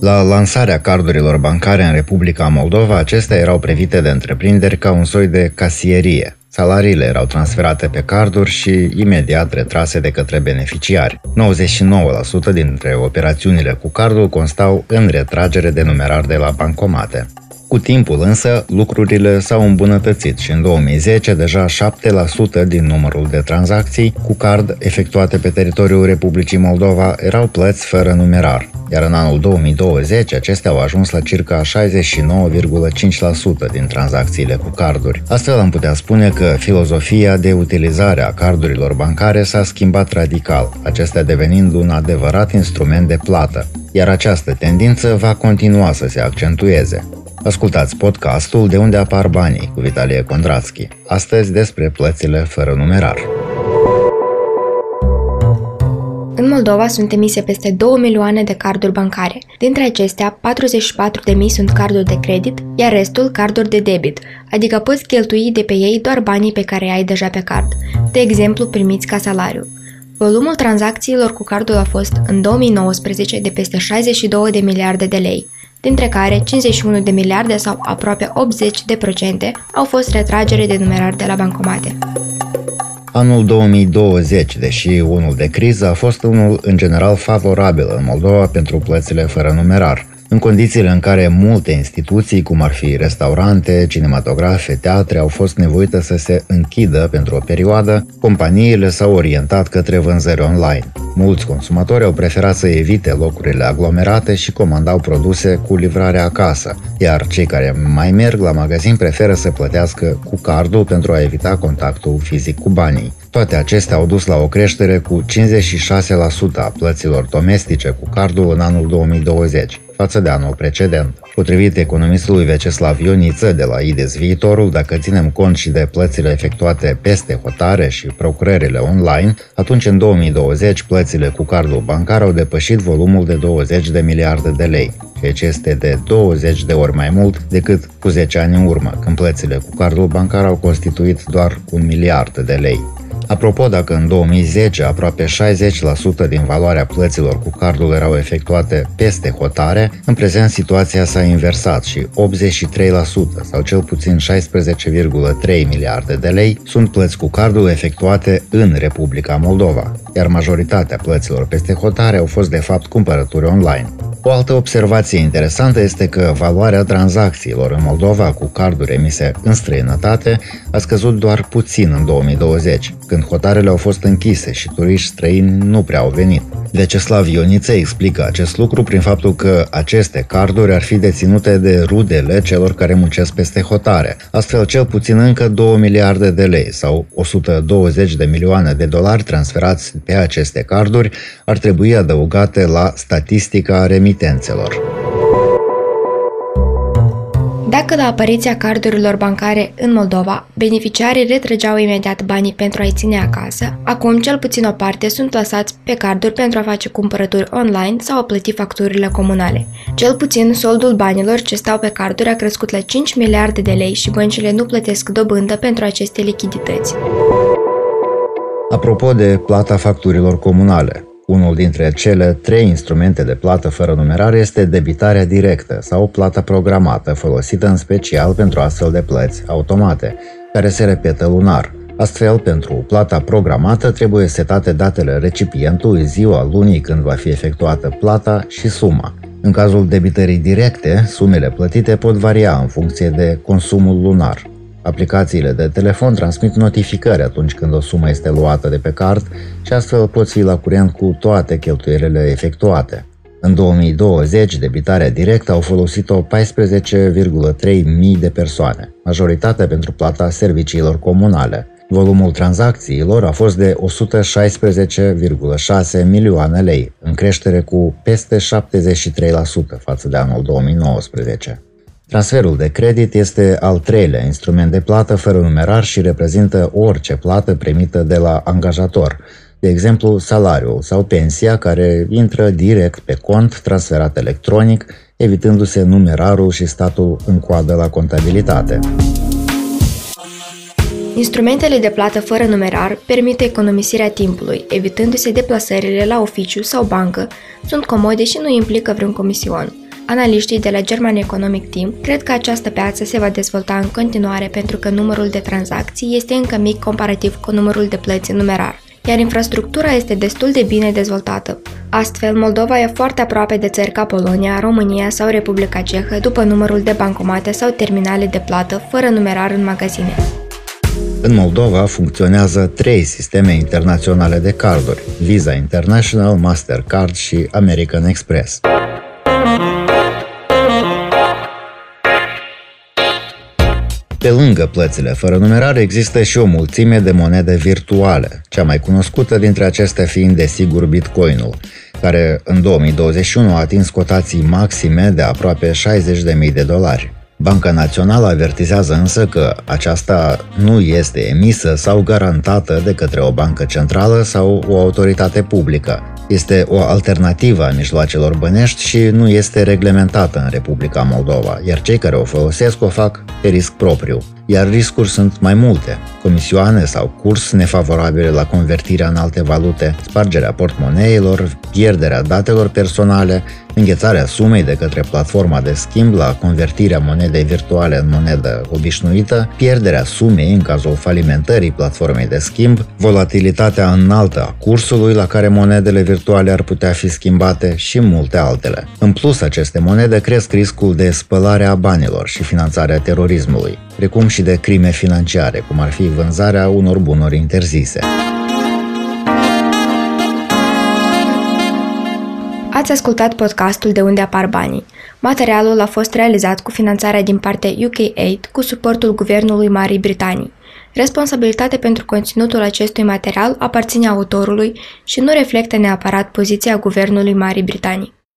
La lansarea cardurilor bancare în Republica Moldova, acestea erau privite de întreprinderi ca un soi de casierie. Salariile erau transferate pe carduri și imediat retrase de către beneficiari. 99% dintre operațiunile cu cardul constau în retragere de numerar de la bancomate. Cu timpul însă, lucrurile s-au îmbunătățit și în 2010 deja 7% din numărul de tranzacții cu card efectuate pe teritoriul Republicii Moldova erau plăți fără numerar, iar în anul 2020 acestea au ajuns la circa 69,5% din tranzacțiile cu carduri. Astfel am putea spune că filozofia de utilizare a cardurilor bancare s-a schimbat radical, acestea devenind un adevărat instrument de plată, iar această tendință va continua să se accentueze. Ascultați podcastul De unde apar banii cu Vitalie Kondrațchi. Astăzi despre plățile fără numerar. În Moldova sunt emise peste 2 milioane de carduri bancare. Dintre acestea, 44.000 sunt carduri de credit, iar restul carduri de debit, adică poți cheltui de pe ei doar banii pe care ai deja pe card, de exemplu primiți ca salariu. Volumul tranzacțiilor cu cardul a fost în 2019 de peste 62 de miliarde de lei, dintre care 51 de miliarde sau aproape 80 de procente au fost retragere de numerar de la bancomate. Anul 2020, deși unul de criză, a fost unul în general favorabil în Moldova pentru plățile fără numerar în condițiile în care multe instituții, cum ar fi restaurante, cinematografe, teatre, au fost nevoite să se închidă pentru o perioadă, companiile s-au orientat către vânzări online. Mulți consumatori au preferat să evite locurile aglomerate și comandau produse cu livrare acasă, iar cei care mai merg la magazin preferă să plătească cu cardul pentru a evita contactul fizic cu banii. Toate acestea au dus la o creștere cu 56% a plăților domestice cu cardul în anul 2020 față de anul precedent. Potrivit economistului Veceslav Ioniță de la IDES Viitorul, dacă ținem cont și de plățile efectuate peste hotare și procurările online, atunci în 2020 plățile cu cardul bancar au depășit volumul de 20 de miliarde de lei, ceea ce este de 20 de ori mai mult decât cu 10 ani în urmă, când plățile cu cardul bancar au constituit doar un miliard de lei. Apropo, dacă în 2010 aproape 60% din valoarea plăților cu cardul erau efectuate peste hotare, în prezent situația s-a inversat și 83% sau cel puțin 16,3 miliarde de lei sunt plăți cu cardul efectuate în Republica Moldova, iar majoritatea plăților peste hotare au fost de fapt cumpărături online. O altă observație interesantă este că valoarea tranzacțiilor în Moldova cu carduri emise în străinătate a scăzut doar puțin în 2020, când hotarele au fost închise și turiști străini nu prea au venit. Veceslav Ioniță explică acest lucru prin faptul că aceste carduri ar fi deținute de rudele celor care muncesc peste hotare, astfel cel puțin încă 2 miliarde de lei sau 120 de milioane de dolari transferați pe aceste carduri ar trebui adăugate la statistica remitențelor. Dacă la apariția cardurilor bancare în Moldova, beneficiarii retrăgeau imediat banii pentru a-i ține acasă, acum cel puțin o parte sunt plasați pe carduri pentru a face cumpărături online sau a plăti facturile comunale. Cel puțin soldul banilor ce stau pe carduri a crescut la 5 miliarde de lei și băncile nu plătesc dobândă pentru aceste lichidități. Apropo de plata facturilor comunale, unul dintre cele trei instrumente de plată fără numerare este debitarea directă sau plata programată, folosită în special pentru astfel de plăți automate, care se repetă lunar. Astfel, pentru plata programată trebuie setate datele recipientului, ziua lunii când va fi efectuată plata și suma. În cazul debitării directe, sumele plătite pot varia în funcție de consumul lunar. Aplicațiile de telefon transmit notificări atunci când o sumă este luată de pe card și astfel poți fi la curent cu toate cheltuielile efectuate. În 2020, debitarea directă au folosit-o 14,3 mii de persoane, majoritatea pentru plata serviciilor comunale. Volumul tranzacțiilor a fost de 116,6 milioane lei, în creștere cu peste 73% față de anul 2019. Transferul de credit este al treilea instrument de plată fără numerar și reprezintă orice plată primită de la angajator, de exemplu salariul sau pensia care intră direct pe cont transferat electronic, evitându-se numerarul și statul în coadă la contabilitate. Instrumentele de plată fără numerar permit economisirea timpului, evitându-se deplasările la oficiu sau bancă, sunt comode și nu implică vreun comision. Analiștii de la German Economic Team cred că această piață se va dezvolta în continuare pentru că numărul de tranzacții este încă mic comparativ cu numărul de plăți în numerar iar infrastructura este destul de bine dezvoltată. Astfel, Moldova e foarte aproape de țări ca Polonia, România sau Republica Cehă după numărul de bancomate sau terminale de plată fără numerar în magazine. În Moldova funcționează trei sisteme internaționale de carduri, Visa International, Mastercard și American Express. Pe lângă plățile fără numerare există și o mulțime de monede virtuale, cea mai cunoscută dintre acestea fiind desigur Bitcoinul, care în 2021 a atins cotații maxime de aproape 60.000 de dolari. Banca Națională avertizează însă că aceasta nu este emisă sau garantată de către o bancă centrală sau o autoritate publică. Este o alternativă a mijloacelor bănești și nu este reglementată în Republica Moldova, iar cei care o folosesc o fac pe risc propriu iar riscuri sunt mai multe. Comisioane sau curs nefavorabile la convertirea în alte valute, spargerea portmoneilor, pierderea datelor personale, înghețarea sumei de către platforma de schimb la convertirea monedei virtuale în monedă obișnuită, pierderea sumei în cazul falimentării platformei de schimb, volatilitatea înaltă a cursului la care monedele virtuale ar putea fi schimbate și multe altele. În plus, aceste monede cresc riscul de spălare a banilor și finanțarea terorismului precum și de crime financiare, cum ar fi vânzarea unor bunuri interzise. Ați ascultat podcastul De unde apar banii. Materialul a fost realizat cu finanțarea din partea UK8 cu suportul Guvernului Marii Britanii. Responsabilitatea pentru conținutul acestui material aparține autorului și nu reflectă neapărat poziția Guvernului Marii Britanii.